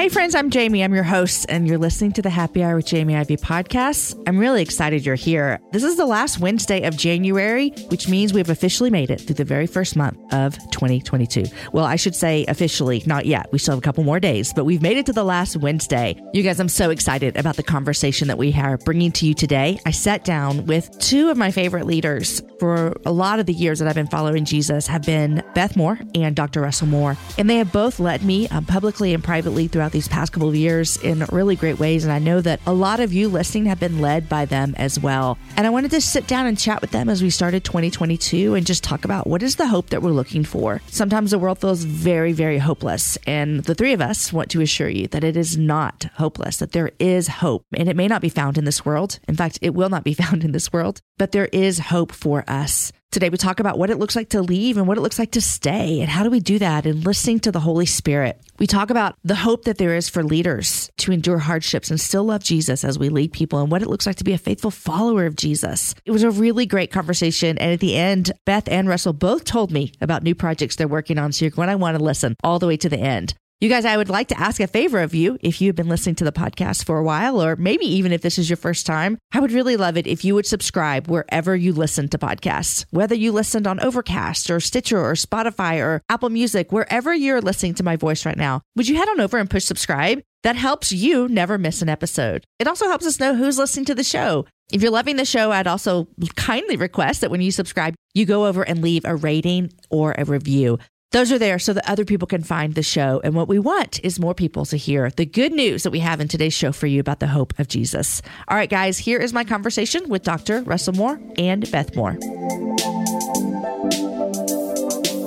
Hey, friends, I'm Jamie. I'm your host, and you're listening to the Happy Hour with Jamie Ivey podcast. I'm really excited you're here. This is the last Wednesday of January, which means we've officially made it through the very first month of 2022. Well, I should say officially, not yet. We still have a couple more days, but we've made it to the last Wednesday. You guys, I'm so excited about the conversation that we are bringing to you today. I sat down with two of my favorite leaders for a lot of the years that I've been following Jesus have been Beth Moore and Dr. Russell Moore, and they have both led me um, publicly and privately throughout these past couple of years in really great ways. And I know that a lot of you listening have been led by them as well. And I wanted to sit down and chat with them as we started 2022 and just talk about what is the hope that we're looking for. Sometimes the world feels very, very hopeless. And the three of us want to assure you that it is not hopeless, that there is hope. And it may not be found in this world. In fact, it will not be found in this world, but there is hope for us. Today, we talk about what it looks like to leave and what it looks like to stay, and how do we do that in listening to the Holy Spirit. We talk about the hope that there is for leaders to endure hardships and still love Jesus as we lead people, and what it looks like to be a faithful follower of Jesus. It was a really great conversation. And at the end, Beth and Russell both told me about new projects they're working on. So you're going to want to listen all the way to the end. You guys, I would like to ask a favor of you if you've been listening to the podcast for a while, or maybe even if this is your first time. I would really love it if you would subscribe wherever you listen to podcasts, whether you listened on Overcast or Stitcher or Spotify or Apple Music, wherever you're listening to my voice right now. Would you head on over and push subscribe? That helps you never miss an episode. It also helps us know who's listening to the show. If you're loving the show, I'd also kindly request that when you subscribe, you go over and leave a rating or a review. Those are there so that other people can find the show. And what we want is more people to hear the good news that we have in today's show for you about the hope of Jesus. All right, guys, here is my conversation with Dr. Russell Moore and Beth Moore.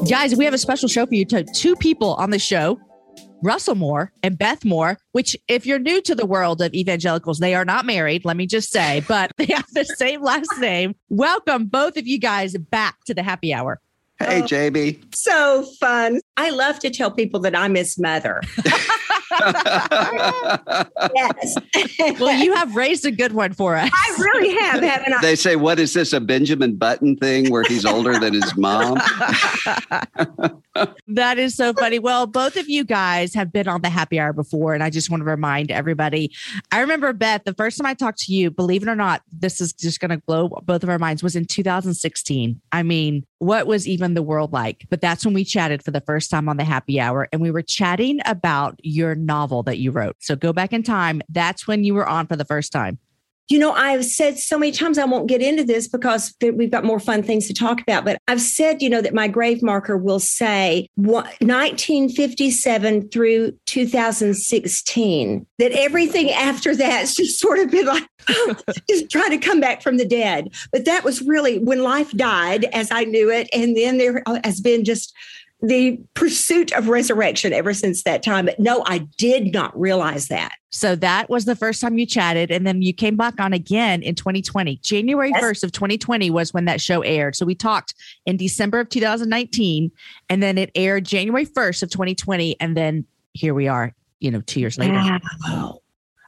Guys, we have a special show for you. Two people on the show Russell Moore and Beth Moore, which, if you're new to the world of evangelicals, they are not married, let me just say, but they have the same last name. Welcome, both of you guys, back to the happy hour. Hey, oh, JB. So fun. I love to tell people that I'm his mother. yes. well, you have raised a good one for us. I really have, haven't I? They say, what is this, a Benjamin Button thing where he's older than his mom? that is so funny. Well, both of you guys have been on the happy hour before, and I just want to remind everybody. I remember, Beth, the first time I talked to you, believe it or not, this is just going to blow both of our minds, was in 2016. I mean, what was even the world like? But that's when we chatted for the first time on the happy hour, and we were chatting about your novel that you wrote. So go back in time. That's when you were on for the first time. You know, I've said so many times I won't get into this because we've got more fun things to talk about. But I've said, you know, that my grave marker will say 1957 through 2016, that everything after that's just sort of been like, just trying to come back from the dead. But that was really when life died as I knew it. And then there uh, has been just the pursuit of resurrection ever since that time. But no, I did not realize that. So that was the first time you chatted. And then you came back on again in 2020. January yes. 1st of 2020 was when that show aired. So we talked in December of 2019, and then it aired January 1st of 2020. And then here we are, you know, two years later. Wow.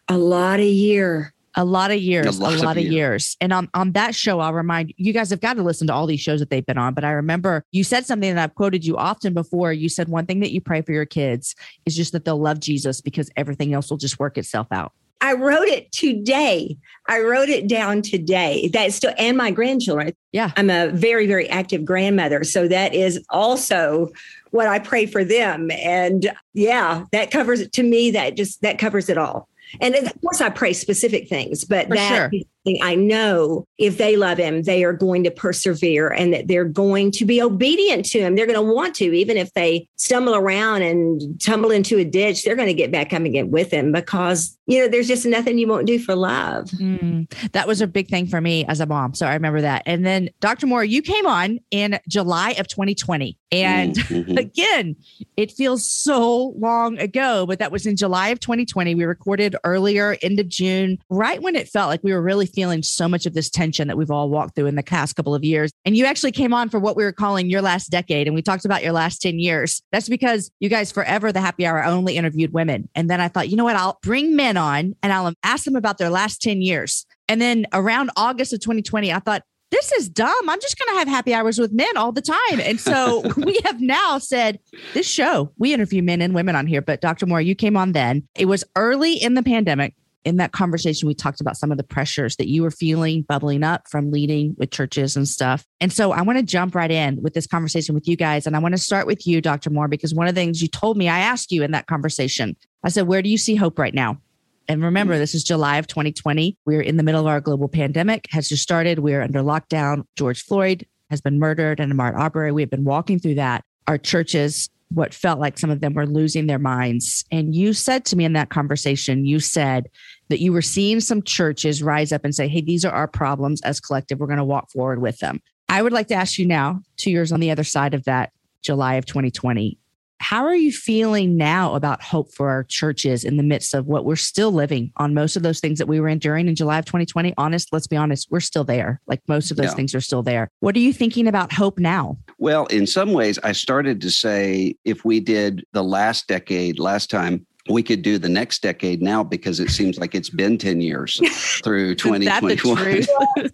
A lot of year a lot of years, a lot, a lot of, years. years. And on, on that show, I'll remind you guys have got to listen to all these shows that they've been on. But I remember you said something that I've quoted you often before. You said one thing that you pray for your kids is just that they'll love Jesus because everything else will just work itself out. I wrote it today. I wrote it down today. That's still, and my grandchildren. Yeah. I'm a very, very active grandmother. So that is also what I pray for them. And yeah, that covers it to me. That just, that covers it all. And of course, I pray specific things, but For that sure. I know if they love him, they are going to persevere and that they're going to be obedient to him. They're going to want to, even if they stumble around and tumble into a ditch, they're going to get back up and get with him because, you know, there's just nothing you won't do for love. Mm, that was a big thing for me as a mom. So I remember that. And then Dr. Moore, you came on in July of 2020. And mm-hmm. again, it feels so long ago, but that was in July of 2020. We recorded earlier, end of June, right when it felt like we were really feeling so much of this tension that we've all walked through in the past couple of years. And you actually came on for what we were calling your last decade. And we talked about your last 10 years. That's because you guys forever, the happy hour only interviewed women. And then I thought, you know what? I'll bring men on and I'll ask them about their last 10 years. And then around August of 2020, I thought, this is dumb. I'm just going to have happy hours with men all the time. And so we have now said this show, we interview men and women on here, but Dr. Moore, you came on then. It was early in the pandemic. In that conversation, we talked about some of the pressures that you were feeling bubbling up from leading with churches and stuff. And so I want to jump right in with this conversation with you guys. And I want to start with you, Dr. Moore, because one of the things you told me, I asked you in that conversation, I said, Where do you see hope right now? And remember, mm. this is July of 2020. We're in the middle of our global pandemic, has just started. We're under lockdown. George Floyd has been murdered and Ahmaud Arbery. We've been walking through that. Our churches, what felt like some of them were losing their minds. And you said to me in that conversation, you said that you were seeing some churches rise up and say, hey, these are our problems as collective. We're going to walk forward with them. I would like to ask you now, two years on the other side of that, July of 2020, how are you feeling now about hope for our churches in the midst of what we're still living on most of those things that we were enduring in July of 2020? Honest, let's be honest, we're still there. Like most of those yeah. things are still there. What are you thinking about hope now? Well, in some ways, I started to say if we did the last decade last time, we could do the next decade now because it seems like it's been 10 years through 2021.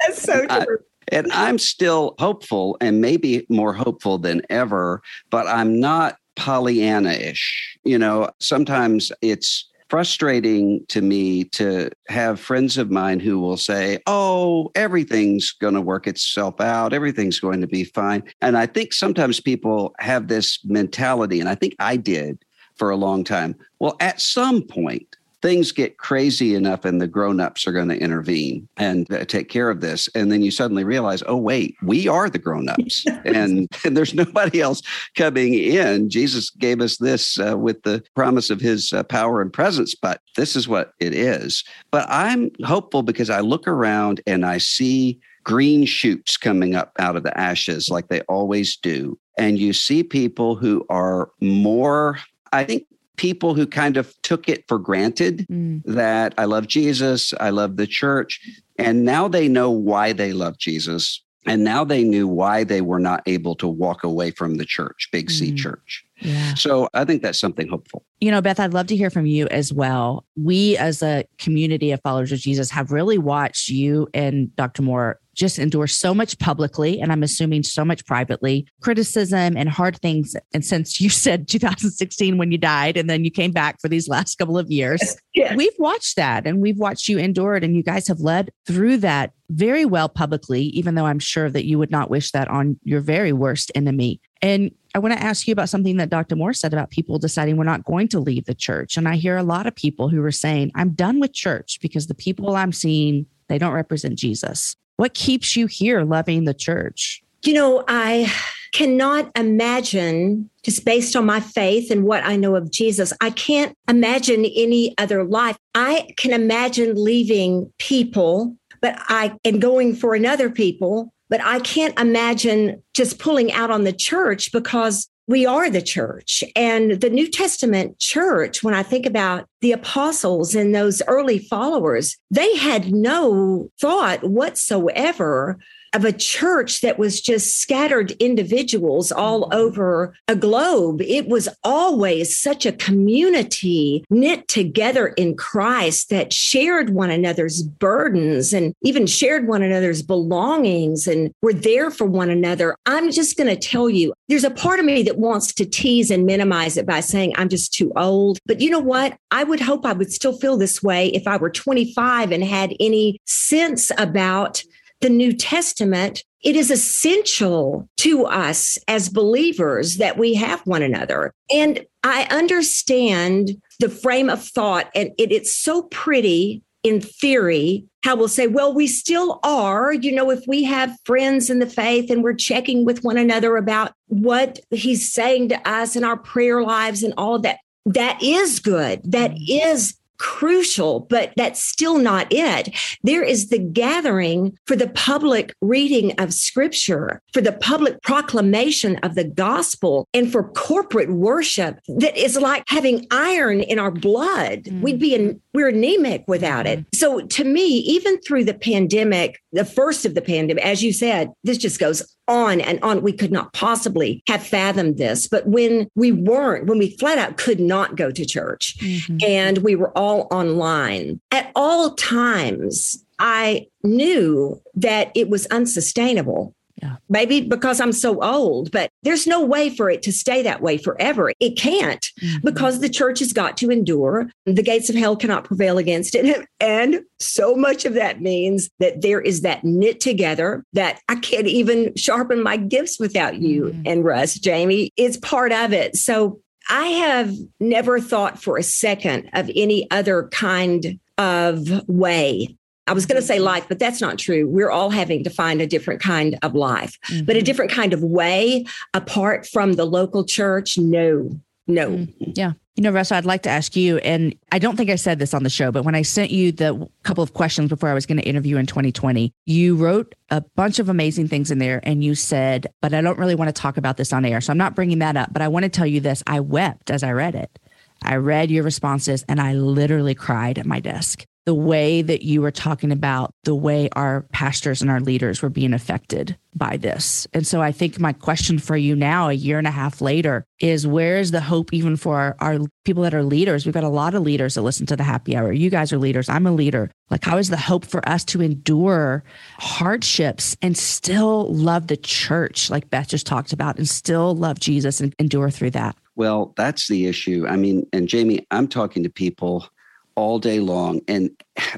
That's so true. And I'm still hopeful and maybe more hopeful than ever, but I'm not Pollyanna ish. You know, sometimes it's frustrating to me to have friends of mine who will say, Oh, everything's going to work itself out. Everything's going to be fine. And I think sometimes people have this mentality, and I think I did for a long time. Well, at some point, things get crazy enough and the grown-ups are going to intervene and uh, take care of this and then you suddenly realize oh wait we are the grown-ups. And, and, there's nobody else coming in. Jesus gave us this uh, with the promise of his uh, power and presence but this is what it is. But i'm hopeful because i look around and i see green shoots coming up out of the ashes like they always do and you see people who are more I think people who kind of took it for granted mm. that I love Jesus, I love the church, and now they know why they love Jesus. And now they knew why they were not able to walk away from the church, Big C mm. church. Yeah. So I think that's something hopeful. You know, Beth, I'd love to hear from you as well. We, as a community of followers of Jesus, have really watched you and Dr. Moore just endure so much publicly, and I'm assuming so much privately, criticism and hard things. And since you said 2016 when you died, and then you came back for these last couple of years, yes. we've watched that and we've watched you endure it. And you guys have led through that very well publicly, even though I'm sure that you would not wish that on your very worst enemy. And I want to ask you about something that Dr. Moore said about people deciding we're not going to leave the church. And I hear a lot of people who are saying, I'm done with church because the people I'm seeing, they don't represent Jesus. What keeps you here loving the church? You know, I cannot imagine, just based on my faith and what I know of Jesus, I can't imagine any other life. I can imagine leaving people, but I and going for another people but I can't imagine just pulling out on the church because we are the church. And the New Testament church, when I think about the apostles and those early followers, they had no thought whatsoever of a church that was just scattered individuals all mm-hmm. over a globe. It was always such a community knit together in Christ that shared one another's burdens and even shared one another's belongings and were there for one another. I'm just going to tell you, there's a part of me that wants to tease and minimize it by saying I'm just too old. But you know what? I would hope I would still feel this way if I were 25 and had any sense about the New Testament, it is essential to us as believers that we have one another. And I understand the frame of thought, and it, it's so pretty in theory, how we'll say, well, we still are, you know, if we have friends in the faith and we're checking with one another about what he's saying to us in our prayer lives and all of that, that is good. That mm-hmm. is crucial, but that's still not it. There is the gathering for the public reading of scripture, for the public proclamation of the gospel, and for corporate worship that is like having iron in our blood. Mm-hmm. We'd be in, we're anemic without it. Mm-hmm. So to me, even through the pandemic, the first of the pandemic, as you said, this just goes on and on. We could not possibly have fathomed this. But when we weren't, when we flat out could not go to church mm-hmm. and we were all online at all times, I knew that it was unsustainable yeah. Maybe because I'm so old, but there's no way for it to stay that way forever. It can't mm-hmm. because the church has got to endure. The gates of hell cannot prevail against it. And so much of that means that there is that knit together that I can't even sharpen my gifts without you mm-hmm. and Russ, Jamie. It's part of it. So I have never thought for a second of any other kind of way I was going to say life, but that's not true. We're all having to find a different kind of life, mm-hmm. but a different kind of way apart from the local church. No, no. Mm-hmm. Yeah. You know, Russ, I'd like to ask you, and I don't think I said this on the show, but when I sent you the couple of questions before I was going to interview in 2020, you wrote a bunch of amazing things in there and you said, but I don't really want to talk about this on air. So I'm not bringing that up, but I want to tell you this. I wept as I read it. I read your responses and I literally cried at my desk the way that you were talking about the way our pastors and our leaders were being affected by this. And so I think my question for you now, a year and a half later, is where is the hope even for our, our, people that are leaders? We've got a lot of leaders that listen to the happy hour. You guys are leaders. I'm a leader. Like, how is the hope for us to endure hardships and still love the church, like Beth just talked about, and still love Jesus and endure through that? Well, that's the issue. I mean, and Jamie, I'm talking to people all day long. And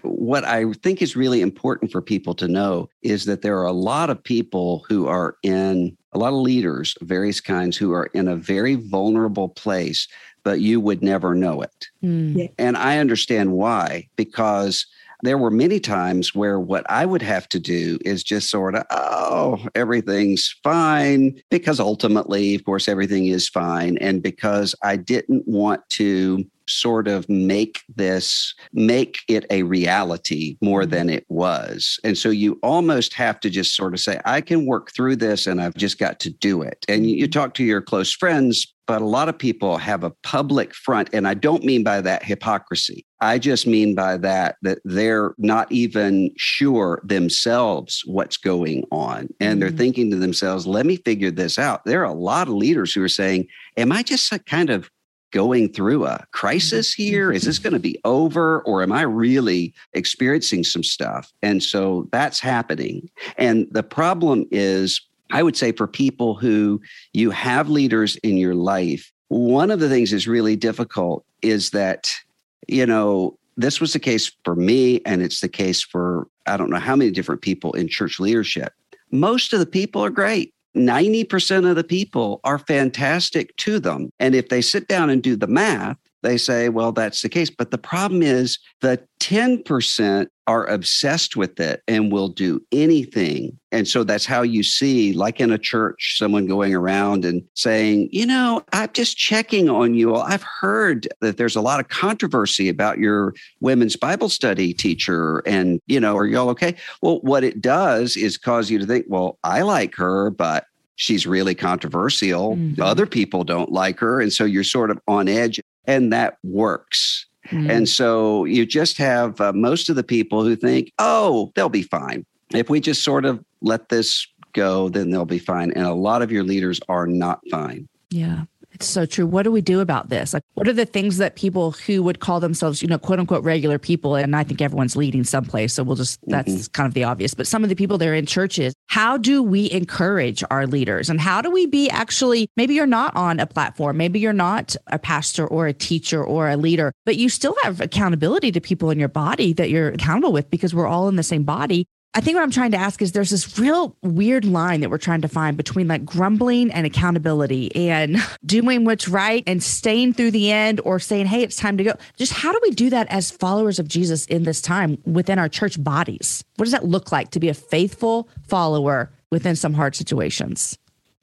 what I think is really important for people to know is that there are a lot of people who are in a lot of leaders of various kinds who are in a very vulnerable place, but you would never know it. Mm. And I understand why, because there were many times where what I would have to do is just sort of, oh, everything's fine, because ultimately, of course, everything is fine. And because I didn't want to sort of make this make it a reality more than it was. And so you almost have to just sort of say i can work through this and i've just got to do it. And you, you talk to your close friends but a lot of people have a public front and i don't mean by that hypocrisy. I just mean by that that they're not even sure themselves what's going on and they're mm-hmm. thinking to themselves let me figure this out. There are a lot of leaders who are saying am i just kind of going through a crisis mm-hmm. here? Is this going to be over or am I really experiencing some stuff? And so that's happening. And the problem is, I would say for people who you have leaders in your life, one of the things is really difficult is that, you know, this was the case for me, and it's the case for I don't know how many different people in church leadership. Most of the people are great. 90% of the people are fantastic to them. And if they sit down and do the math, they say, well, that's the case. But the problem is the 10% are obsessed with it and will do anything. And so that's how you see, like in a church, someone going around and saying, you know, I'm just checking on you. I've heard that there's a lot of controversy about your women's Bible study teacher. And, you know, are y'all okay? Well, what it does is cause you to think, well, I like her, but she's really controversial. Mm-hmm. Other people don't like her. And so you're sort of on edge and that works. Mm-hmm. And so you just have uh, most of the people who think, oh, they'll be fine. If we just sort of let this go, then they'll be fine. And a lot of your leaders are not fine. Yeah. It's so true. What do we do about this? Like, what are the things that people who would call themselves, you know, quote unquote regular people, and I think everyone's leading someplace. So we'll just, that's mm-hmm. kind of the obvious. But some of the people that are in churches, how do we encourage our leaders? And how do we be actually, maybe you're not on a platform, maybe you're not a pastor or a teacher or a leader, but you still have accountability to people in your body that you're accountable with because we're all in the same body I think what I'm trying to ask is there's this real weird line that we're trying to find between like grumbling and accountability and doing what's right and staying through the end or saying, hey, it's time to go. Just how do we do that as followers of Jesus in this time within our church bodies? What does that look like to be a faithful follower within some hard situations?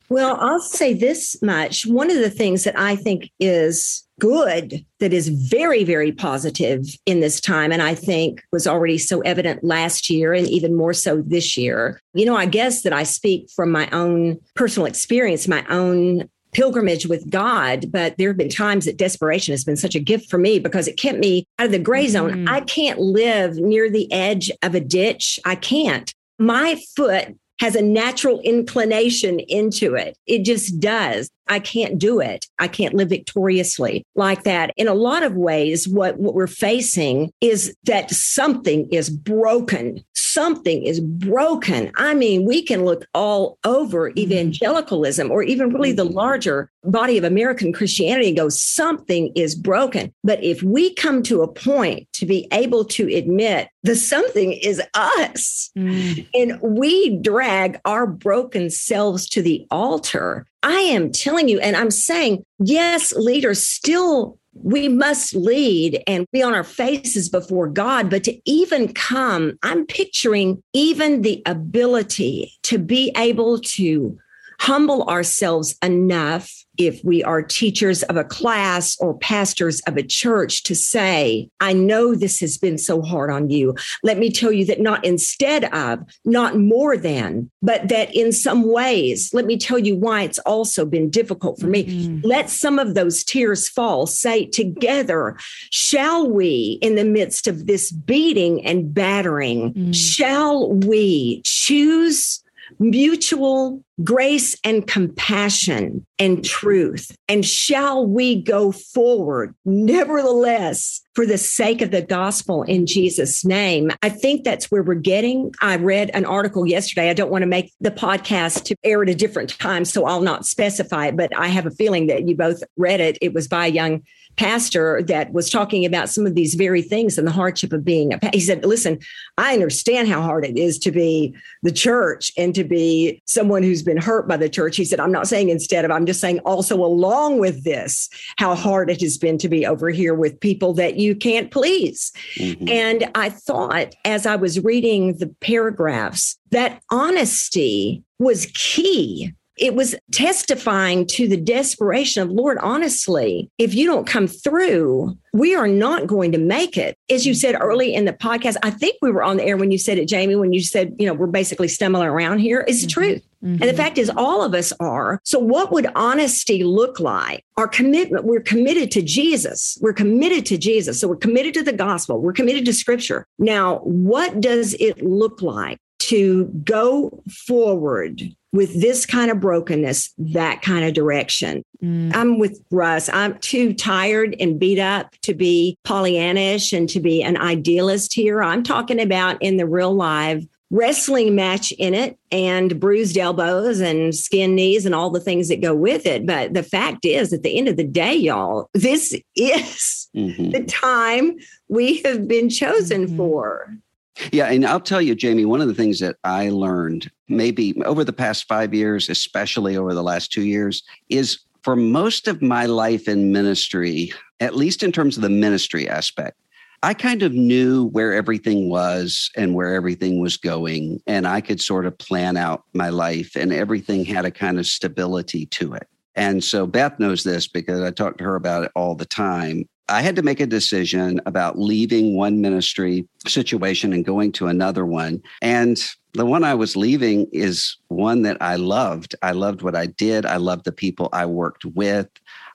Well, I'll say this much. One of the things that I think is good, that is very, very positive in this time, and I think was already so evident last year and even more so this year. You know, I guess that I speak from my own personal experience, my own pilgrimage with God, but there have been times that desperation has been such a gift for me because it kept me out of the gray zone. Mm-hmm. I can't live near the edge of a ditch. I can't. My foot has a natural inclination into it. It just does. I can't do it. I can't live victoriously like that. In a lot of ways, what, what we're facing is that something is broken. Something is broken. I mean, we can look all over mm-hmm. evangelicalism or even really the mm-hmm. larger body of American Christianity and go, something is broken. But if we come to a point to be able to admit the something is us mm. and we drag our broken selves to the altar, I am telling you, and I'm saying, yes, leaders still, we must lead and be on our faces before God. But to even come, I'm picturing even the ability to be able to humble ourselves enough if we are teachers of a class or pastors of a church to say, I know this has been so hard on you. Let me tell you that not instead of, not more than, but that in some ways, let me tell you why it's also been difficult for me. Mm-hmm. Let some of those tears fall. Say together, shall we, in the midst of this beating and battering, mm-hmm. shall we choose mutual grace and compassion and truth. And shall we go forward, nevertheless, for the sake of the gospel in Jesus' name? I think that's where we're getting. I read an article yesterday. I don't want to make the podcast to air at a different time, so I'll not specify it, but I have a feeling that you both read it. It was by a young pastor that was talking about some of these very things and the hardship of being a he said listen i understand how hard it is to be the church and to be someone who's been hurt by the church he said i'm not saying instead of i'm just saying also along with this how hard it has been to be over here with people that you can't please mm-hmm. and i thought as i was reading the paragraphs that honesty was key it was testifying to the desperation of Lord, honestly, if you don't come through, we are not going to make it. As you said early in the podcast, I think we were on the air when you said it, Jamie, when you said, you know, we're basically stumbling around here. Is the mm-hmm. truth. Mm-hmm. And the fact is, all of us are. So, what would honesty look like? Our commitment, we're committed to Jesus. We're committed to Jesus. So, we're committed to the gospel. We're committed to scripture. Now, what does it look like to go forward with this kind of brokenness, that kind of direction. Mm. I'm with Russ. I'm too tired and beat up to be Pollyannish and to be an idealist here. I'm talking about in the real life wrestling match in it and bruised elbows and skin knees and all the things that go with it. But the fact is, at the end of the day, y'all, this is mm-hmm. the time we have been chosen mm-hmm. for. Yeah. And I'll tell you, Jamie, one of the things that I learned maybe over the past five years, especially over the last two years, is for most of my life in ministry, at least in terms of the ministry aspect, I kind of knew where everything was and where everything was going. And I could sort of plan out my life, and everything had a kind of stability to it. And so Beth knows this because I talk to her about it all the time. I had to make a decision about leaving one ministry situation and going to another one. And the one I was leaving is one that I loved. I loved what I did. I loved the people I worked with.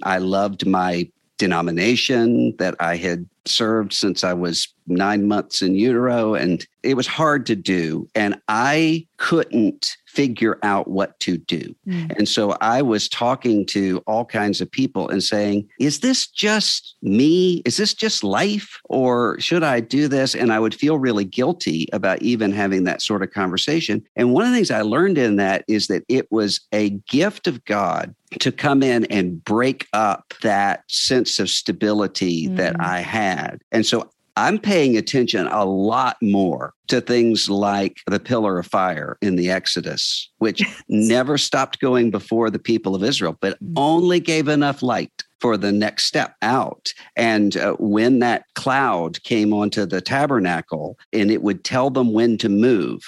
I loved my denomination that I had served since I was nine months in utero. And it was hard to do. And I couldn't figure out what to do. Mm. And so I was talking to all kinds of people and saying, is this just me? Is this just life? Or should I do this? And I would feel really guilty about even having that sort of conversation. And one of the things I learned in that is that it was a gift of God to come in and break up that sense of stability mm. that I had. And so I'm paying attention a lot more to things like the pillar of fire in the Exodus, which never stopped going before the people of Israel, but mm. only gave enough light for the next step out. And uh, when that cloud came onto the tabernacle and it would tell them when to move,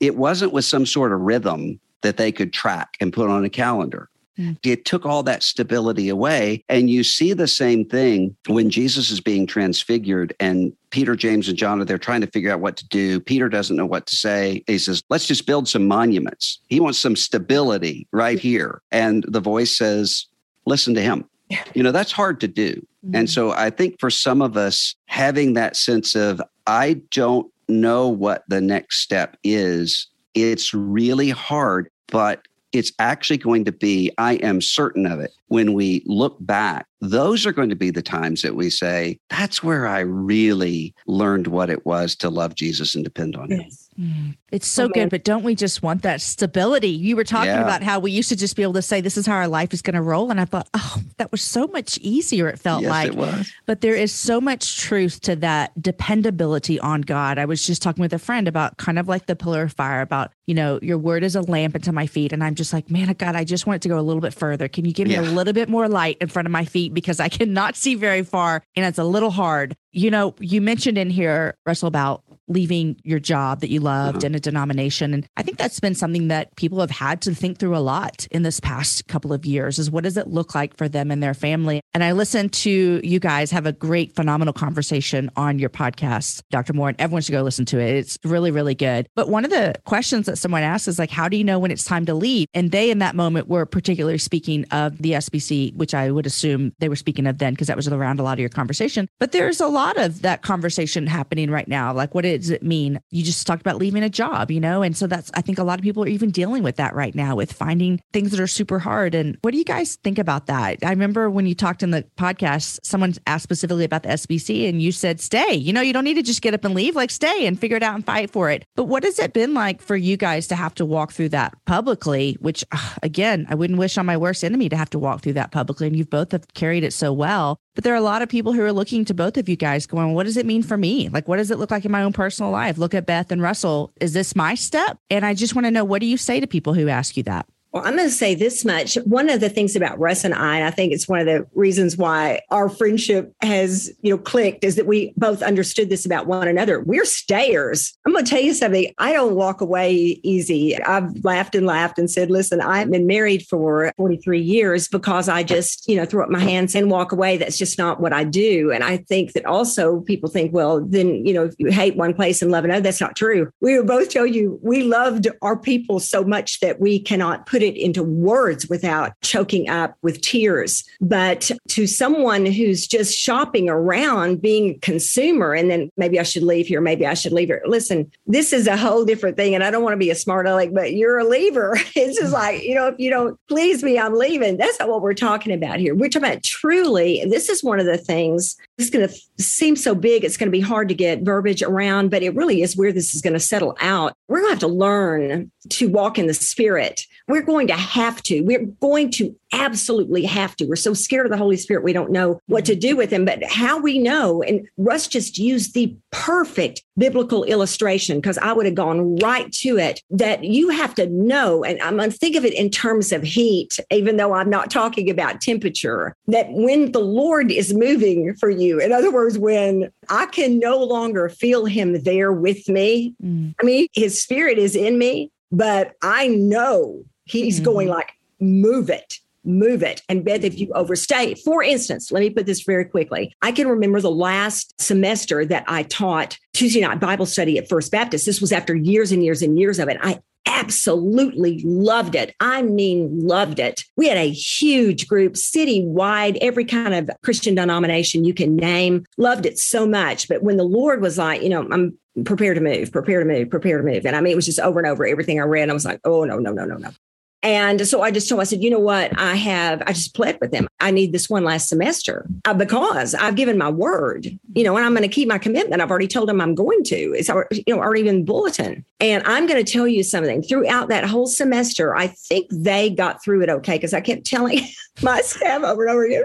it wasn't with some sort of rhythm that they could track and put on a calendar. Mm. It took all that stability away. And you see the same thing when Jesus is being transfigured and Peter, James, and John are there trying to figure out what to do. Peter doesn't know what to say. He says, Let's just build some monuments. He wants some stability right here. And the voice says, Listen to him. You know, that's hard to do. Mm-hmm. And so I think for some of us, having that sense of, I don't know what the next step is, it's really hard. But it's actually going to be, I am certain of it, when we look back, those are going to be the times that we say, that's where I really learned what it was to love Jesus and depend on him. Mm. It's so good, but don't we just want that stability? You were talking yeah. about how we used to just be able to say, "This is how our life is going to roll," and I thought, "Oh, that was so much easier." It felt yes, like, it was. but there is so much truth to that dependability on God. I was just talking with a friend about kind of like the pillar of fire, about you know, your word is a lamp unto my feet, and I'm just like, man, God, I just want it to go a little bit further. Can you give me a little bit more light in front of my feet because I cannot see very far, and it's a little hard. You know, you mentioned in here, Russell, about leaving your job that you loved uh-huh. in a denomination. And I think that's been something that people have had to think through a lot in this past couple of years is what does it look like for them and their family? And I listened to you guys have a great, phenomenal conversation on your podcast, Dr. Moore, and everyone should go listen to it. It's really, really good. But one of the questions that someone asked is like, how do you know when it's time to leave? And they in that moment were particularly speaking of the SBC, which I would assume they were speaking of then because that was around a lot of your conversation. But there's a lot of that conversation happening right now. Like what does it mean? You just talked about leaving a job, you know? And so that's, I think a lot of people are even dealing with that right now with finding things that are super hard. And what do you guys think about that? I remember when you talked in the podcast, someone asked specifically about the SBC and you said, stay. You know, you don't need to just get up and leave, like stay and figure it out and fight for it. But what has it been like for you guys to have to walk through that publicly? Which, again, I wouldn't wish on my worst enemy to have to walk through that publicly. And you've both have carried it so well. But there are a lot of people who are looking to both of you guys going, what does it mean for me? Like, what does it look like in my own personal life? Look at Beth and Russell. Is this my step? And I just want to know, what do you say to people who ask you that? Well, I'm going to say this much. One of the things about Russ and I, and I think it's one of the reasons why our friendship has, you know, clicked is that we both understood this about one another. We're stayers. I'm going to tell you something. I don't walk away easy. I've laughed and laughed and said, listen, I've been married for 43 years because I just, you know, throw up my hands and walk away. That's just not what I do. And I think that also people think, well, then, you know, if you hate one place and love another, that's not true. We will both tell you we loved our people so much that we cannot put put it into words without choking up with tears. But to someone who's just shopping around, being a consumer, and then maybe I should leave here, maybe I should leave here. Listen, this is a whole different thing. And I don't want to be a smart aleck, but you're a leaver. It's just like, you know, if you don't please me, I'm leaving. That's not what we're talking about here. We're talking about truly, this is one of the things, it's going to seem so big, it's going to be hard to get verbiage around, but it really is where this is going to settle out. We're going to have to learn to walk in the spirit we're going to have to. We're going to absolutely have to. We're so scared of the Holy Spirit, we don't know what to do with him. But how we know, and Russ just used the perfect biblical illustration because I would have gone right to it that you have to know, and I'm going to think of it in terms of heat, even though I'm not talking about temperature, that when the Lord is moving for you, in other words, when I can no longer feel him there with me, mm. I mean, his spirit is in me, but I know He's mm-hmm. going like, move it move it. And Beth, if you overstay, for instance, let me put this very quickly. I can remember the last semester that I taught Tuesday night Bible study at First Baptist. This was after years and years and years of it. I absolutely loved it. I mean, loved it. We had a huge group, citywide, every kind of Christian denomination you can name. Loved it so much. But when the Lord was like, you know, I'm prepare to move, prepare to move, prepare to move. And I mean, it was just over and over everything I read. I was like, oh, no, no, no, no, no. And so I just told him, I said, you know what? I have, I just pled with them. I need this one last semester uh, because I've given my word, you know, and I'm going to keep my commitment. I've already told them I'm going to. It's, you know, already in bulletin. And I'm going to tell you something throughout that whole semester. I think they got through it okay because I kept telling my staff over and over again,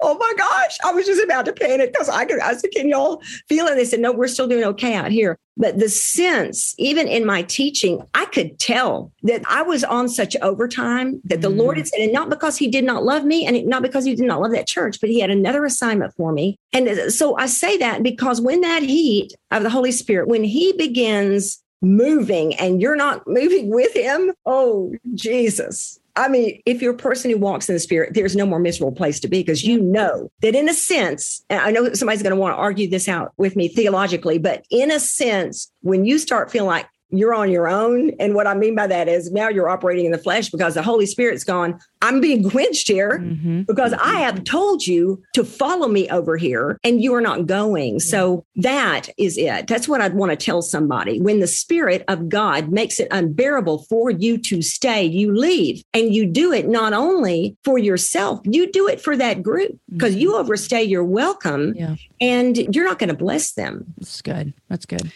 oh my gosh, I was just about to panic because I could, I said, can y'all feel it? They said, no, we're still doing okay out here. But the sense, even in my teaching, I could tell that I was on such overtime that the mm Lord had said, and not because he did not love me and not because he did not love that church, but he had another assignment for me. And so I say that because when that heat of the Holy Spirit, when he begins moving and you're not moving with him, oh, Jesus, I mean, if you're a person who walks in the spirit, there's no more miserable place to be because you mm-hmm. know that in a sense, and I know somebody's going to want to argue this out with me theologically, but in a sense, when you start feeling like you're on your own. And what I mean by that is now you're operating in the flesh because the Holy Spirit's gone, I'm being quenched here mm-hmm. because mm-hmm. I have told you to follow me over here and you are not going. Yeah. So that is it. That's what I'd want to tell somebody. When the Spirit of God makes it unbearable for you to stay, you leave and you do it not only for yourself, you do it for that group because mm-hmm. you overstay your welcome yeah. and you're not going to bless them. That's good. That's good.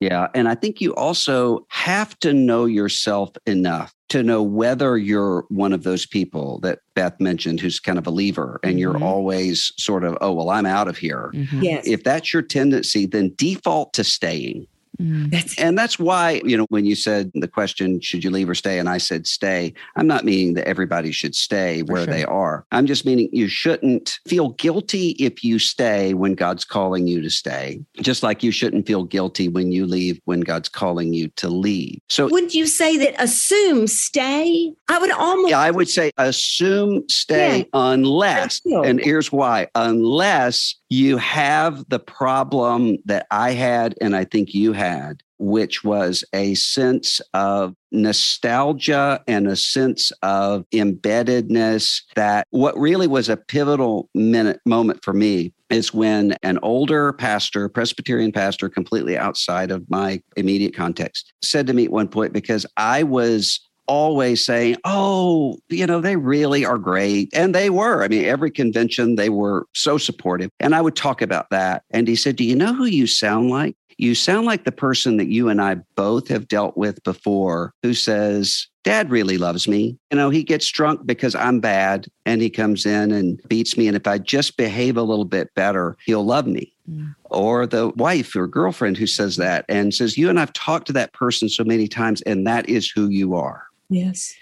Yeah. And I think you also have to know yourself enough to know whether you're one of those people that Beth mentioned who's kind of a lever and you're mm-hmm. always sort of, oh, well, I'm out of here. Mm-hmm. Yes. If that's your tendency, then default to staying. Mm. That's and that's why, you know, when you said the question, should you leave or stay? And I said stay, I'm not meaning that everybody should stay where sure. they are. I'm just meaning you shouldn't feel guilty if you stay when God's calling you to stay, just like you shouldn't feel guilty when you leave when God's calling you to leave. So would you say that assume stay? I would almost Yeah, I would say assume stay yeah. unless, and here's why, unless you have the problem that I had, and I think you had, which was a sense of nostalgia and a sense of embeddedness that what really was a pivotal minute moment for me is when an older pastor, Presbyterian pastor, completely outside of my immediate context, said to me at one point, because I was always saying, oh, you know, they really are great. And they were. I mean, every convention, they were so supportive. And I would talk about that. And he said, Do you know who you sound like? You sound like the person that you and I both have dealt with before who says, Dad really loves me. You know, he gets drunk because I'm bad and he comes in and beats me. And if I just behave a little bit better, he'll love me. Mm. Or the wife or girlfriend who says that and says, You and I've talked to that person so many times, and that is who you are. Yes.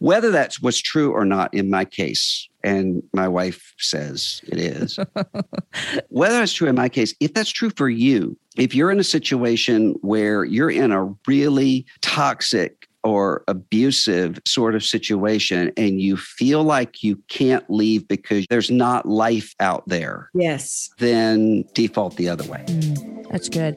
Whether that was true or not in my case, and my wife says it is, whether it's true in my case, if that's true for you, if you're in a situation where you're in a really toxic or abusive sort of situation and you feel like you can't leave because there's not life out there. Yes. Then default the other way. Mm, that's good.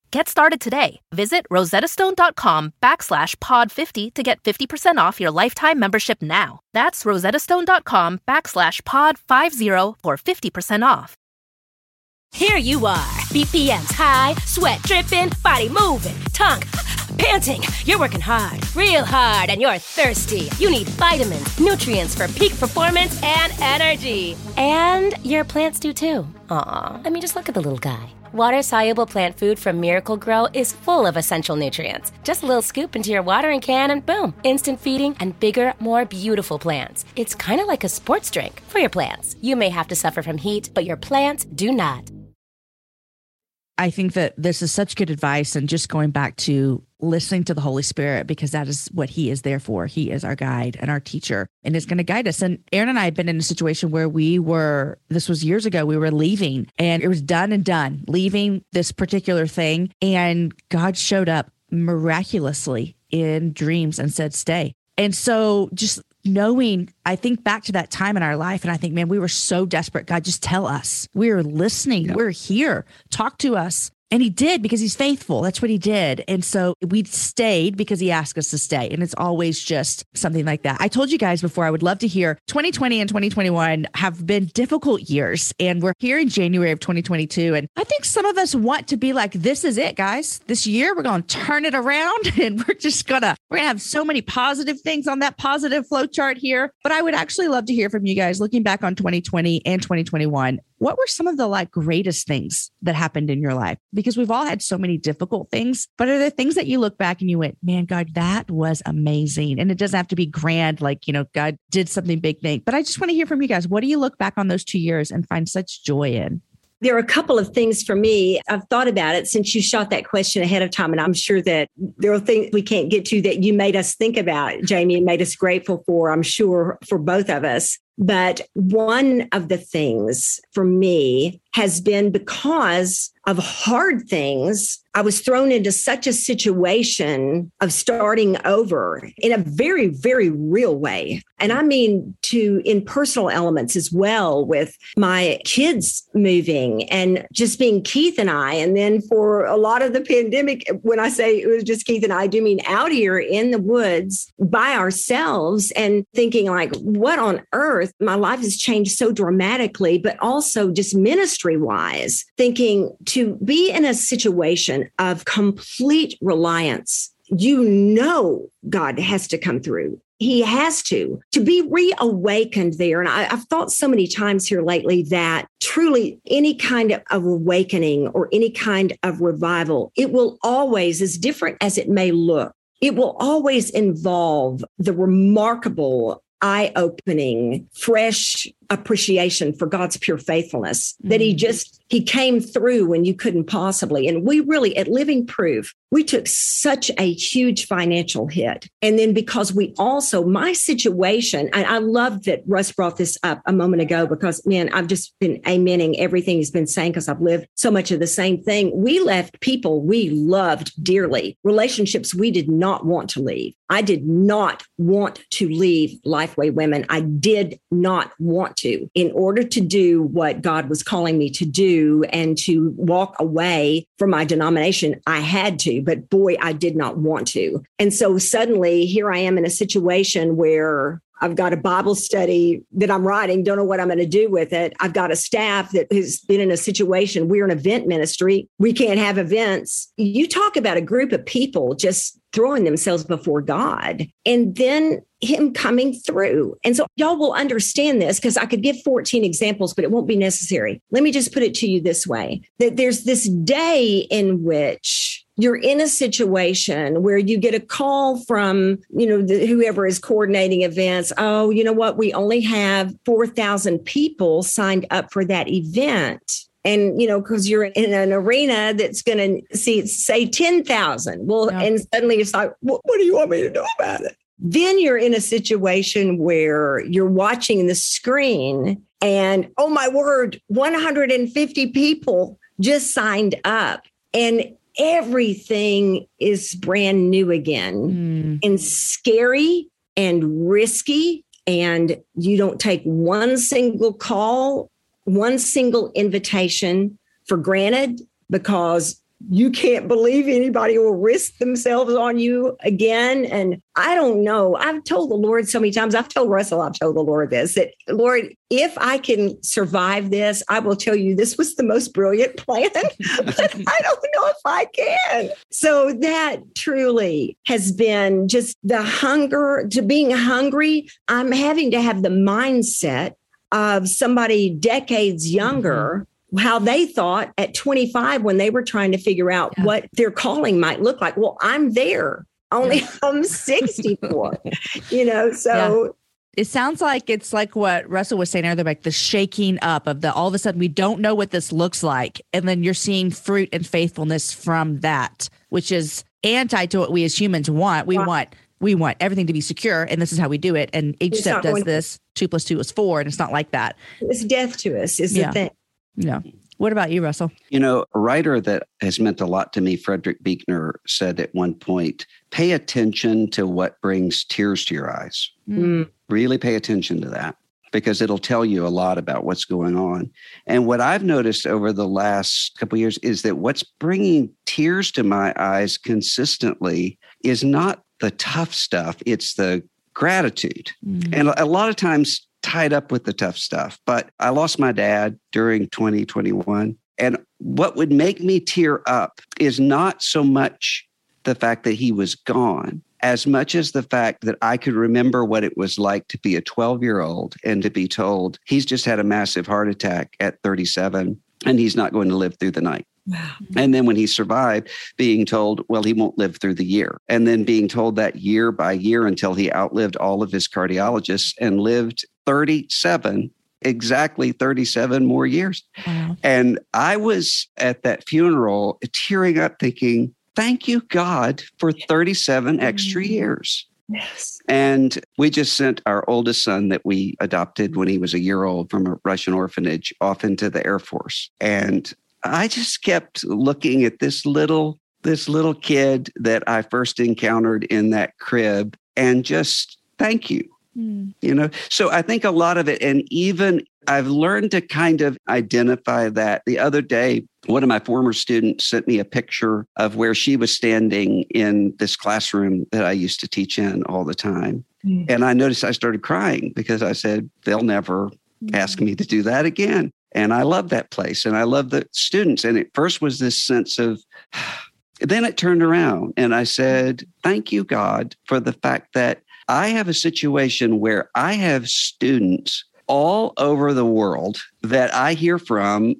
Get started today. Visit rosettastone.com backslash pod 50 to get 50% off your lifetime membership now. That's rosettastone.com backslash pod 50 for 50% off. Here you are, BPM's high, sweat dripping, body moving, tongue panting. You're working hard, real hard, and you're thirsty. You need vitamins, nutrients for peak performance and energy. And your plants do too. Aw, I mean, just look at the little guy. Water soluble plant food from Miracle-Gro is full of essential nutrients. Just a little scoop into your watering can and boom, instant feeding and bigger, more beautiful plants. It's kind of like a sports drink for your plants. You may have to suffer from heat, but your plants do not. I think that this is such good advice and just going back to listening to the Holy Spirit because that is what he is there for. He is our guide and our teacher and is going to guide us. And Aaron and I had been in a situation where we were, this was years ago, we were leaving and it was done and done, leaving this particular thing. And God showed up miraculously in dreams and said, stay. And so just knowing, I think back to that time in our life and I think, man, we were so desperate. God, just tell us. We're listening. Yeah. We're here. Talk to us. And he did because he's faithful. That's what he did. And so we stayed because he asked us to stay. And it's always just something like that. I told you guys before, I would love to hear 2020 and 2021 have been difficult years. And we're here in January of 2022. And I think some of us want to be like, this is it, guys. This year, we're going to turn it around and we're just going to, we're going to have so many positive things on that positive flow chart here. But I would actually love to hear from you guys looking back on 2020 and 2021 what were some of the like greatest things that happened in your life? Because we've all had so many difficult things, but are there things that you look back and you went, man, God, that was amazing. And it doesn't have to be grand, like, you know, God did something big thing. But I just want to hear from you guys. What do you look back on those two years and find such joy in? There are a couple of things for me. I've thought about it since you shot that question ahead of time. And I'm sure that there are things we can't get to that you made us think about, Jamie, and made us grateful for, I'm sure, for both of us. But one of the things for me has been because of hard things I was thrown into such a situation of starting over in a very, very real way. And I mean to in personal elements as well, with my kids moving and just being Keith and I. And then for a lot of the pandemic, when I say it was just Keith and I, I do mean out here in the woods by ourselves and thinking, like, what on earth? My life has changed so dramatically, but also just ministry wise, thinking to be in a situation of complete reliance. You know, God has to come through. He has to, to be reawakened there. And I, have thought so many times here lately that truly any kind of, of awakening or any kind of revival, it will always, as different as it may look, it will always involve the remarkable eye opening, fresh appreciation for God's pure faithfulness mm-hmm. that he mm-hmm. just he came through when you couldn't possibly and we really at living proof we took such a huge financial hit and then because we also my situation and I love that Russ brought this up a moment ago because man I've just been amening everything he's been saying because I've lived so much of the same thing we left people we loved dearly relationships we did not want to leave I did not want to leave Lifeway Women I did not want to in order to do what God was calling me to do and to walk away from my denomination. I had to, but boy, I did not want to. And so suddenly here I am in a situation where I've got a Bible study that I'm writing, don't know what I'm going to do with it. I've got a staff that has been in a situation. We're an event ministry. We can't have events. You talk about a group of people just throwing themselves before God and then Him coming through. And so, y'all will understand this because I could give 14 examples, but it won't be necessary. Let me just put it to you this way that there's this day in which you're in a situation where you get a call from you know the, whoever is coordinating events oh you know what we only have 4000 people signed up for that event and you know because you're in an arena that's going to see say 10,000 well yeah. and suddenly it's like what, what, do you want me to do about it then you're in a situation where you're watching the screen and oh my word, 150 people just signed up and everything is brand new again Mm. and scary and risky and you don't take one single call, one single invitation for granted because you can't believe anybody will risk themselves on you again. And I don't know. I've told the Lord so many times, I've told Russell, I've told the Lord this that, Lord, if I can survive this, I will tell you this was the most brilliant plan. but I don't know if I can. So that truly has been just the hunger to being hungry. I'm having to have the mindset of somebody decades younger how they thought at 25 when they were trying to figure out Yeah. what their calling might look like. Well, I'm there. Only I'm 64. you know, so It sounds like it's like what Russell was saying earlier, like the shaking up of the all of a sudden we don't know what this looks like. And then you're seeing fruit and faithfulness from that, which is anti to what we as humans want. We Right. want we want everything to be secure and this is how we do it. And each It's step does this. Two plus two is four, and it's not like that. it's death to us is Yeah. the thing. Know. What about you, Russell? You know, a writer that has meant a lot to me, Frederick Buechner, said at one point pay attention to what brings tears to your eyes. Mm. Really pay attention to that because it'll tell you a lot about what's going on. And what I've noticed over the last couple of years is that what's bringing tears to my eyes consistently is not the tough stuff, it's the gratitude. Mm. And a lot of times tied up with the tough stuff. But I lost my dad during 2021. And what would make me tear up is not so much the fact that he was gone, as much as the fact that I could remember what it was like to be a 12 year old and to be told he's just had a massive heart attack at 37 and he's not going to live through the night. Wow. And then when he survived, being told, well, he won't live through the year. And then being told that year by year until he outlived all of his cardiologists and lived 37, exactly 37 more years. Wow. And I was at that funeral tearing up, thinking, thank you, God, for 37 mm-hmm. extra years. Yes. And we just sent our oldest son that we adopted when he was a year old from a Russian orphanage off into the Air Force. And I just kept looking at this little this little kid that I first encountered in that crib and just thank you. Mm. You know, so I think a lot of it, and even I've learned to kind of identify that. The other day, one of my former students sent me a picture of where she was standing in this classroom that I used to teach in all the time. Mm. And I noticed I started crying because I said, they'll never ask me to do that again. And I love that place and I love the students. And it first was this sense of, then it turned around and I said, Thank you, God, for the fact that I have a situation where I have students all over the world that I hear from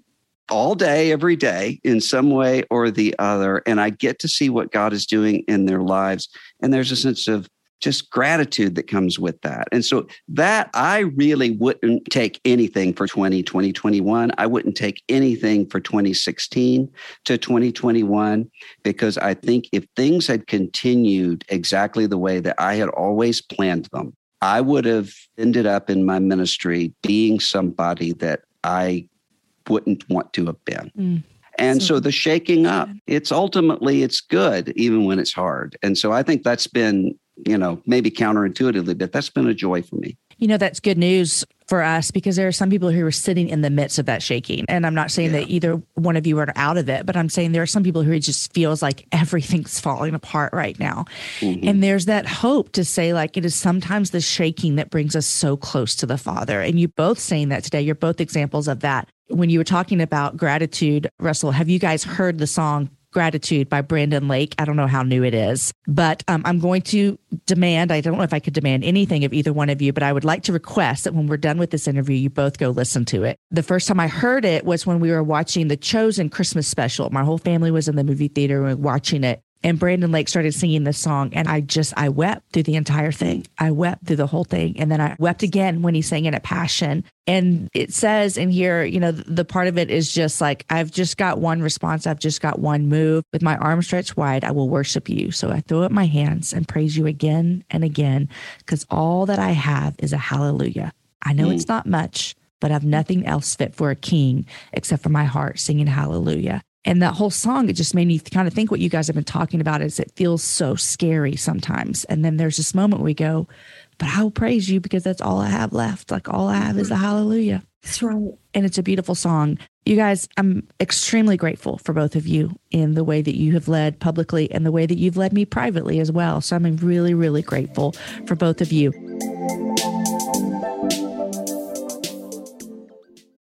all day, every day, in some way or the other. And I get to see what God is doing in their lives. And there's a sense of just gratitude that comes with that. And so that I really wouldn't take anything for 20, 2021. I wouldn't take anything for 2016 to 2021 because I think if things had continued exactly the way that I had always planned them, I would have ended up in my ministry being somebody that I wouldn't want to have been. Mm. And So so the shaking up, it's ultimately it's good even when it's hard. And so I think that's been, you know, maybe counterintuitively, but that's been a joy for me. You know, that's good news for us because there are some people who are sitting in the midst of that shaking. And I'm not saying that either one of you are out of it, but I'm saying there are some people who it just feels like everything's falling apart right now. Mhm. And there's that hope to say, like, it is sometimes the shaking that brings us so close to the Father. And you both saying that today, you're both examples of that. When you were talking about gratitude, Russell, have you guys heard the song Gratitude by Brandon Lake? I don't know how new it is, but um, I'm going to demand, I don't know if I could demand anything of either one of you, but I would like to request that when we're done with this interview, you both go listen to it. The first time I heard it was when we were watching the Chosen Christmas special. My whole family was in the movie theater and we watching it. And Brandon Lake started singing this song, and I just, I wept through the entire thing. I wept through the whole thing. And then I wept again when he sang it at Passion. And it says in here, you know, the part of it is just like, I've just got one response. I've just got one move. With my arms stretched wide, I will worship you. So I throw up my hands and praise you again and again, because all that I have is a hallelujah. I know mm. it's not much, but I've nothing else fit for a king except for my heart singing hallelujah. And that whole song, it just made me kind of think what you guys have been talking about is it feels so scary sometimes. And then there's this moment we go, but I will praise you because that's all I have left. Like all I have is the hallelujah. That's right. And it's a beautiful song. You guys, I'm extremely grateful for both of you in the way that you have led publicly and the way that you've led me privately as well. So I'm really, really grateful for both of you.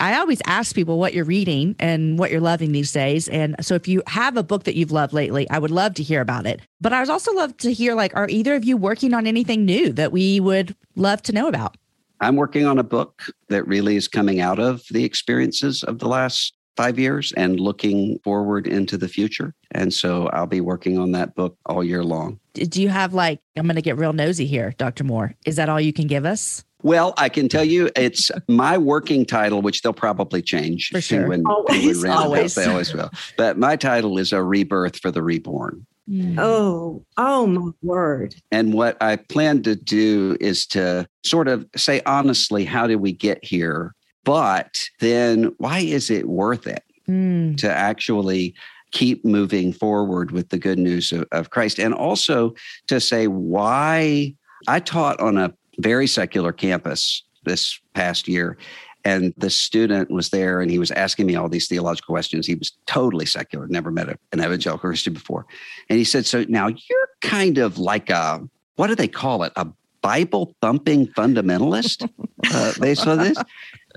I always ask people what you're reading and what you're loving these days. And so if you have a book that you've loved lately, I would love to hear about it. But I would also love to hear like, are either of you working on anything new that we would love to know about? I'm working on a book that really is coming out of the experiences of the last five years and looking forward into the future. And so I'll be working on that book all year long. Do you have like, I'm going to get real nosy here, Dr. Moore. Is that all you can give us? Well, I can tell you it's my working title, which they'll probably change. For sure. When, always. When always. They always will. But my title is A Rebirth for the Reborn. Mm. Oh, oh my word. And what I plan to do is to sort of say honestly, how did we get here? But then why is it worth it mm. to actually keep moving forward with the good news of, of Christ? And also to say why I taught on a very secular campus this past year and the student was there and he was asking me all these theological questions. He was totally secular, never met an evangelical Christian before. And he said, So now you're kind of like a, what do they call it? A Bible thumping fundamentalist uh, based on this.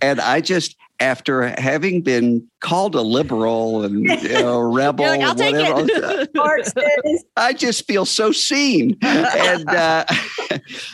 And I just, after having been called a liberal and you know, rebel, like, I'll whatever, I just feel so seen. and uh,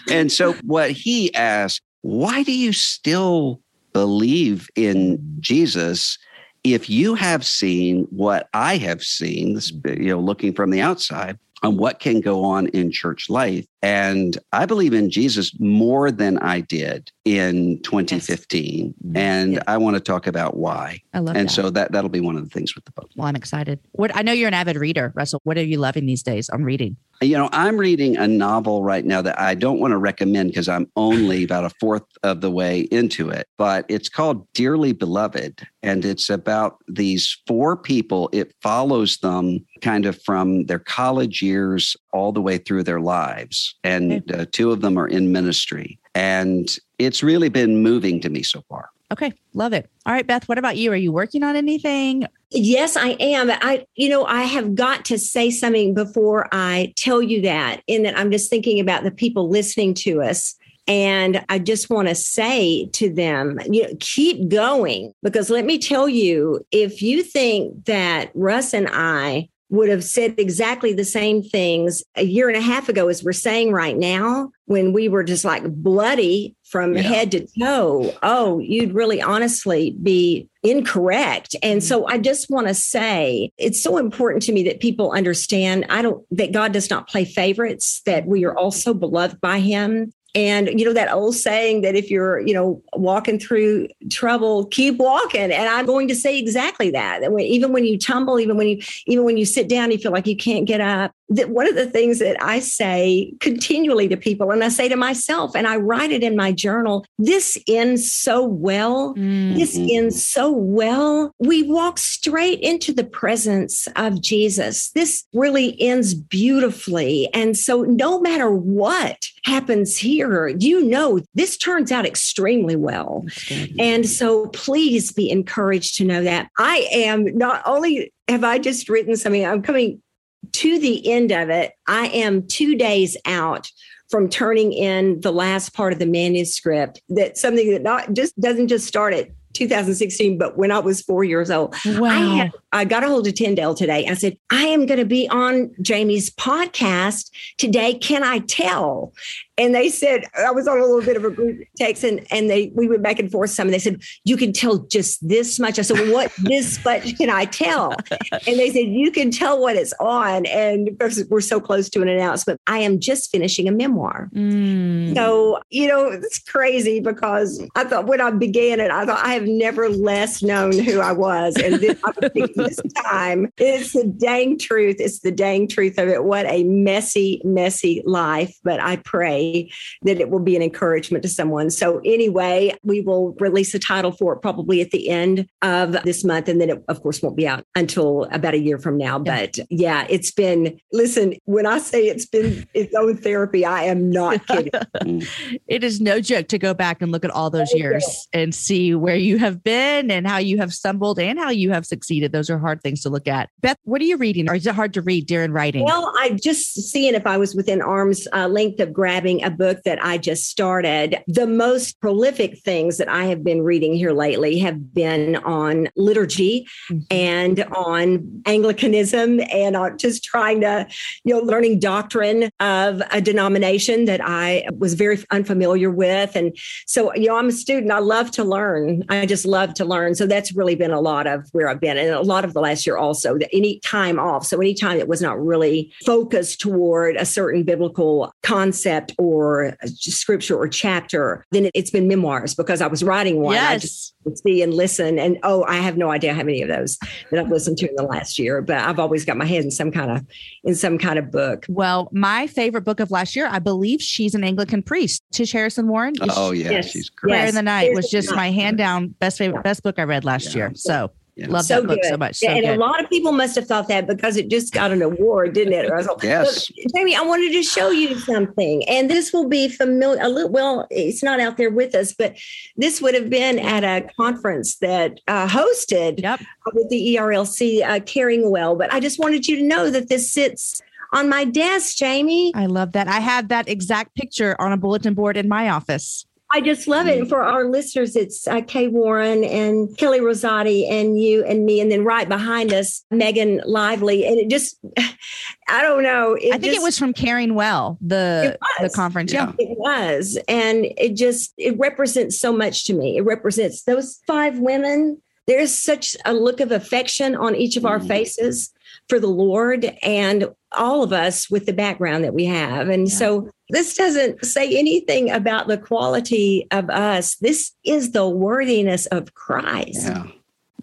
and so what he asked, why do you still believe in Jesus if you have seen what I have seen, you know, looking from the outside on what can go on in church life. And I believe in Jesus more than I did in 2015. Yes. Mm-hmm. And yeah. I want to talk about why. I love and that. so that that'll be one of the things with the book. Well, I'm excited. What I know you're an avid reader, Russell. What are you loving these days on reading? You know, I'm reading a novel right now that I don't want to recommend because I'm only about a fourth of the way into it, but it's called Dearly Beloved. And it's about these four people. It follows them kind of from their college years all the way through their lives. And uh, two of them are in ministry. And it's really been moving to me so far. Okay, love it. All right, Beth, what about you? Are you working on anything? Yes, I am. I, you know, I have got to say something before I tell you that, in that I'm just thinking about the people listening to us. And I just want to say to them, you know, keep going because let me tell you, if you think that Russ and I would have said exactly the same things a year and a half ago as we're saying right now when we were just like bloody from yeah. head to toe. Oh you'd really honestly be incorrect. And so i just want to say it's so important to me that people understand i don't that god does not play favorites that we are also beloved by him And you know that old saying that if you're, you know, walking through trouble, keep walking. And I'm going to say exactly that. That when, even when you tumble, even when you even when you sit down, you feel like you can't get up. That one of the things that I say continually to people, and I say to myself, and I write it in my journal. This ends so well. Mm-hmm. This ends so well. We walk straight into the presence of Jesus. This really ends beautifully. And so, no matter what happens here, you know, this turns out extremely well. And so, please be encouraged to know that I am not only have I just written something, I'm coming to the end of it. I am two days out from turning in the last part of the manuscript that something that not just doesn't just start at 2016, but when I was four years old. Wow. I, had, I got a hold of Tyndale today. I said, I am going to be on Jamie's podcast today. Can I tell? And they said, I was on a little bit of a group text and, and they we went back and forth some and they said, You can tell just this much. I said, well, what this much can I tell? And they said, You can tell what it's on. And we're so close to an announcement. I am just finishing a memoir. Mm. So, you know, it's crazy because I thought when I began it, I thought I have never less known who I was. And this, this time, it's the dang truth. It's the dang truth of it. What a messy, messy life. But I pray that it will be an encouragement to someone. So, anyway, we will release a title for it probably at the end of this month. And then it, of course, won't be out until about a year from now. Yeah. But yeah, it's been, listen, when I say it's been its own therapy, I am not kidding. it is no joke to go back and look at all those years and see where you have been and how you have stumbled and how you have succeeded. Those are hard things to look at. Beth, what are you reading? Or is it hard to read during writing? Well, I'm just seeing if I was within arm's uh, length of grabbing a book that I just started. The most prolific things that I have been reading here lately have been on liturgy mm-hmm. and on Anglicanism and on just trying to, you know, learning doctrine of a denomination that I was very unfamiliar with. And so, you know, I'm a student. I love to learn. I just love to learn. So that's really been a lot of where I've been. And a lot of the last year also, that any time off. So any time it was not really focused toward a certain biblical concept or scripture or chapter, then it, has been memoirs because I was writing one. Yes. I just see and listen. And oh, I have no idea how many of those that I've listened to in the last year, but I've always got my head in some kind of in some kind of book. Well, my favorite book of last year, I believe she's an Anglican priest. Tish Harrison Warren. oh yeah, yes. she's great. Prayer yes. in the Night was just my hand down best favorite best book I read last yeah. year. So yeah. Love so that book good. so much. So and good. a lot of people must have thought that because it just got an award, didn't it? Like, yes. Jamie, I wanted to show you something. And this will be familiar a little well, it's not out there with us, but this would have been at a conference that uh, hosted yep. with the ERLC uh, Caring Well. But I just wanted you to know that this sits on my desk, Jamie. I love that. I have that exact picture on a bulletin board in my office. I just love it. And for our listeners, it's uh, Kay Warren and Kelly Rosati and you and me. And then right behind us, Megan Lively. And it just, I don't know. I think just, it was from Caring Well, the, the conference. Yeah. It was. And it just, it represents so much to me. It represents those five women. There's such a look of affection on each of our mm. faces for the Lord and all of us with the background that we have. And yeah. so this doesn't say anything about the quality of us. This is the worthiness of Christ. Yeah.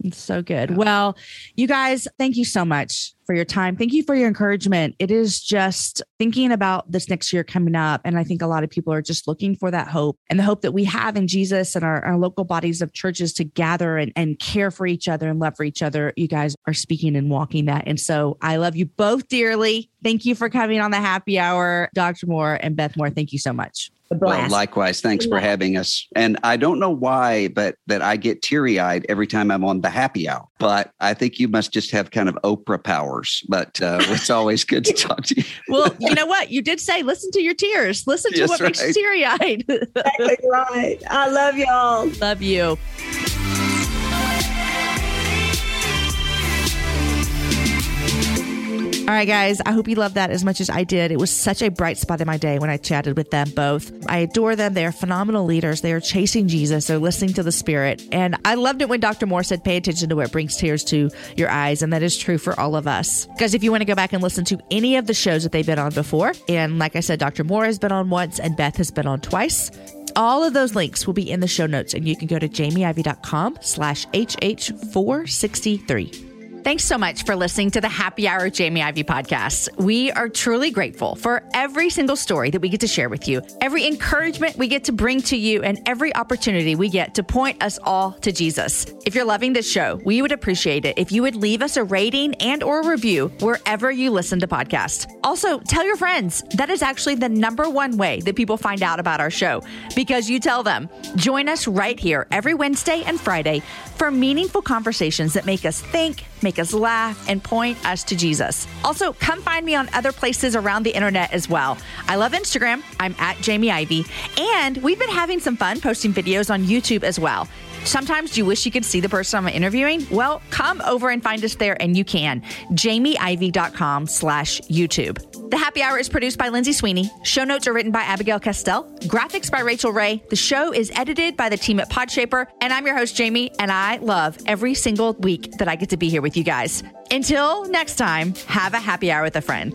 It's so good. Well, you guys, thank you so much for your time. Thank you for your encouragement. It is just thinking about this next year coming up. And I think a lot of people are just looking for that hope and the hope that we have in Jesus and our, our local bodies of churches to gather and, and care for each other and love for each other. You guys are speaking and walking that. And so I love you both dearly. Thank you for coming on the happy hour, Dr. Moore and Beth Moore. Thank you so much. Well, likewise. Thanks for having us. And I don't know why, but that I get teary eyed every time I'm on the happy hour. But I think you must just have kind of Oprah powers. But uh, it's always good to talk to you. well, you know what? You did say listen to your tears, listen to what right. makes you teary eyed. exactly right. I love y'all. Love you. All right, guys, I hope you loved that as much as I did. It was such a bright spot in my day when I chatted with them both. I adore them. They are phenomenal leaders. They are chasing Jesus, they're listening to the Spirit. And I loved it when Dr. Moore said, pay attention to what brings tears to your eyes. And that is true for all of us. Guys, if you want to go back and listen to any of the shows that they've been on before, and like I said, Dr. Moore has been on once and Beth has been on twice. All of those links will be in the show notes, and you can go to jamieivey.com slash HH463. Thanks so much for listening to the Happy Hour Jamie Ivey podcast. We are truly grateful for every single story that we get to share with you, every encouragement we get to bring to you, and every opportunity we get to point us all to Jesus. If you're loving this show, we would appreciate it if you would leave us a rating and or review wherever you listen to podcasts. Also, tell your friends. That is actually the number one way that people find out about our show because you tell them. Join us right here every Wednesday and Friday for meaningful conversations that make us think, make us laugh, and point us to Jesus. Also, come find me on other places around the internet as well. I love Instagram. I'm at Jamie Ivey. And we've been having some fun posting videos on YouTube as well. Sometimes you wish you could see the person I'm interviewing. Well, come over and find us there, and you can. jamieivey.com slash YouTube. The Happy Hour is produced by Lindsay Sweeney. Show notes are written by Abigail Castell. Graphics by Rachel Ray. The show is edited by the team at Podshaper. And I'm your host, Jamie, and I love every single week that I get to be here with you guys. Until next time, have a happy hour with a friend.